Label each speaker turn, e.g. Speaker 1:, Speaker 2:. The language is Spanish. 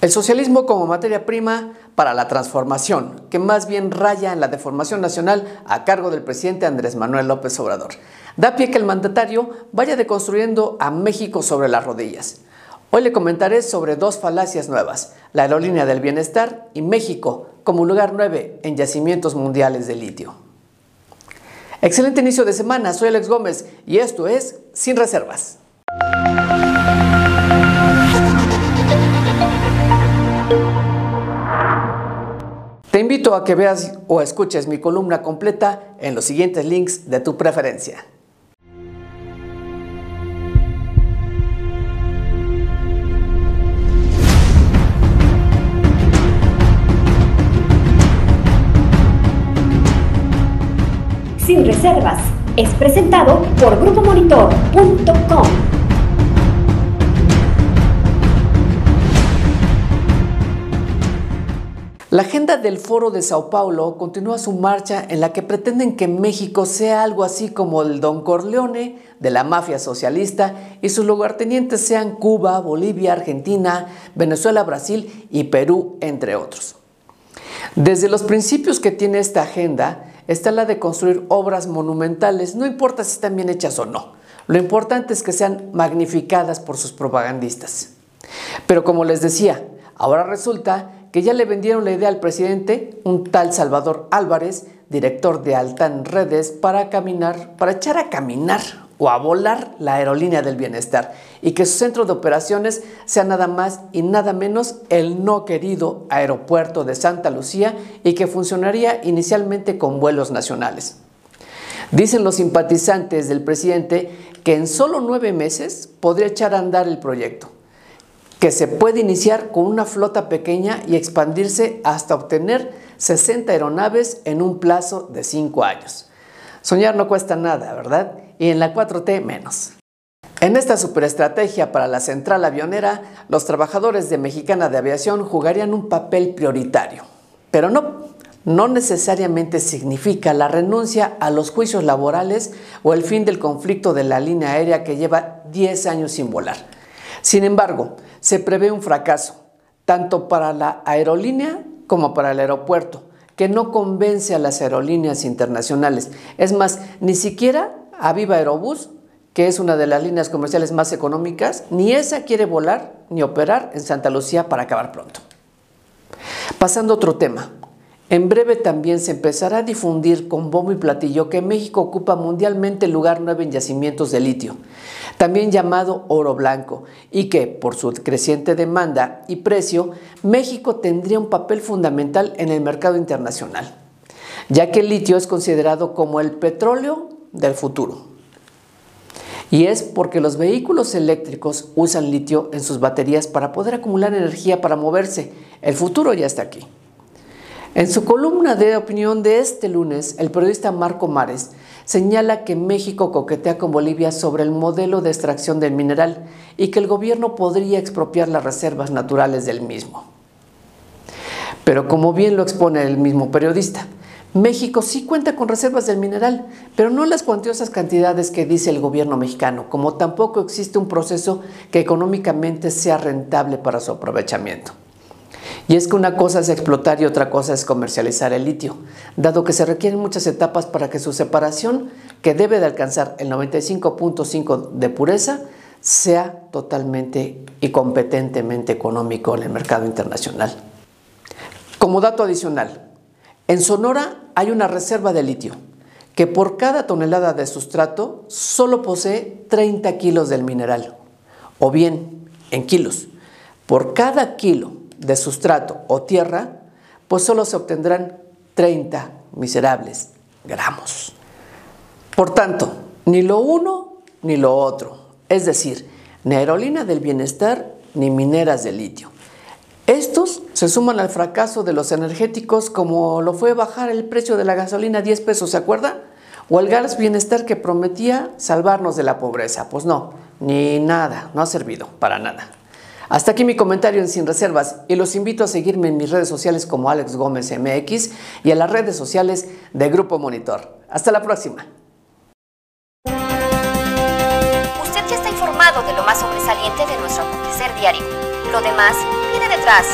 Speaker 1: El socialismo como materia prima para la transformación, que más bien raya en la deformación nacional a cargo del presidente Andrés Manuel López Obrador. Da pie que el mandatario vaya deconstruyendo a México sobre las rodillas. Hoy le comentaré sobre dos falacias nuevas, la aerolínea del bienestar y México como lugar 9 en yacimientos mundiales de litio. Excelente inicio de semana, soy Alex Gómez y esto es Sin Reservas. Te invito a que veas o escuches mi columna completa en los siguientes links de tu preferencia.
Speaker 2: Sin reservas es presentado por grupomonitor.com.
Speaker 1: La agenda del Foro de Sao Paulo continúa su marcha en la que pretenden que México sea algo así como el Don Corleone de la mafia socialista y sus lugartenientes sean Cuba, Bolivia, Argentina, Venezuela, Brasil y Perú, entre otros. Desde los principios que tiene esta agenda está la de construir obras monumentales, no importa si están bien hechas o no. Lo importante es que sean magnificadas por sus propagandistas. Pero como les decía, ahora resulta que ya le vendieron la idea al presidente, un tal Salvador Álvarez, director de Altan Redes, para caminar, para echar a caminar o a volar la aerolínea del bienestar y que su centro de operaciones sea nada más y nada menos el no querido aeropuerto de Santa Lucía y que funcionaría inicialmente con vuelos nacionales. Dicen los simpatizantes del presidente que en solo nueve meses podría echar a andar el proyecto que se puede iniciar con una flota pequeña y expandirse hasta obtener 60 aeronaves en un plazo de 5 años. Soñar no cuesta nada, ¿verdad? Y en la 4T menos. En esta superestrategia para la central avionera, los trabajadores de Mexicana de Aviación jugarían un papel prioritario. Pero no, no necesariamente significa la renuncia a los juicios laborales o el fin del conflicto de la línea aérea que lleva 10 años sin volar. Sin embargo, se prevé un fracaso, tanto para la aerolínea como para el aeropuerto, que no convence a las aerolíneas internacionales. Es más, ni siquiera a Viva Aerobús, que es una de las líneas comerciales más económicas, ni esa quiere volar ni operar en Santa Lucía para acabar pronto. Pasando a otro tema, en breve también se empezará a difundir con bombo y platillo que México ocupa mundialmente el lugar 9 en yacimientos de litio, también llamado oro blanco, y que por su creciente demanda y precio, México tendría un papel fundamental en el mercado internacional, ya que el litio es considerado como el petróleo del futuro. Y es porque los vehículos eléctricos usan litio en sus baterías para poder acumular energía para moverse. El futuro ya está aquí. En su columna de opinión de este lunes, el periodista Marco Mares señala que México coquetea con Bolivia sobre el modelo de extracción del mineral y que el gobierno podría expropiar las reservas naturales del mismo. Pero como bien lo expone el mismo periodista, México sí cuenta con reservas del mineral, pero no las cuantiosas cantidades que dice el gobierno mexicano, como tampoco existe un proceso que económicamente sea rentable para su aprovechamiento. Y es que una cosa es explotar y otra cosa es comercializar el litio, dado que se requieren muchas etapas para que su separación, que debe de alcanzar el 95.5 de pureza, sea totalmente y competentemente económico en el mercado internacional. Como dato adicional, en Sonora hay una reserva de litio que por cada tonelada de sustrato solo posee 30 kilos del mineral, o bien en kilos. Por cada kilo de sustrato o tierra, pues solo se obtendrán 30 miserables gramos. Por tanto, ni lo uno ni lo otro, es decir, ni aerolínea del bienestar ni mineras de litio. Estos se suman al fracaso de los energéticos como lo fue bajar el precio de la gasolina a 10 pesos, ¿se acuerda? O el gas bienestar que prometía salvarnos de la pobreza. Pues no, ni nada, no ha servido para nada. Hasta aquí mi comentario en Sin Reservas y los invito a seguirme en mis redes sociales como Alex Gómez MX y en las redes sociales de Grupo Monitor. Hasta la próxima.
Speaker 2: Usted ya está informado de lo más sobresaliente de nuestro acontecer diario. Lo demás viene detrás.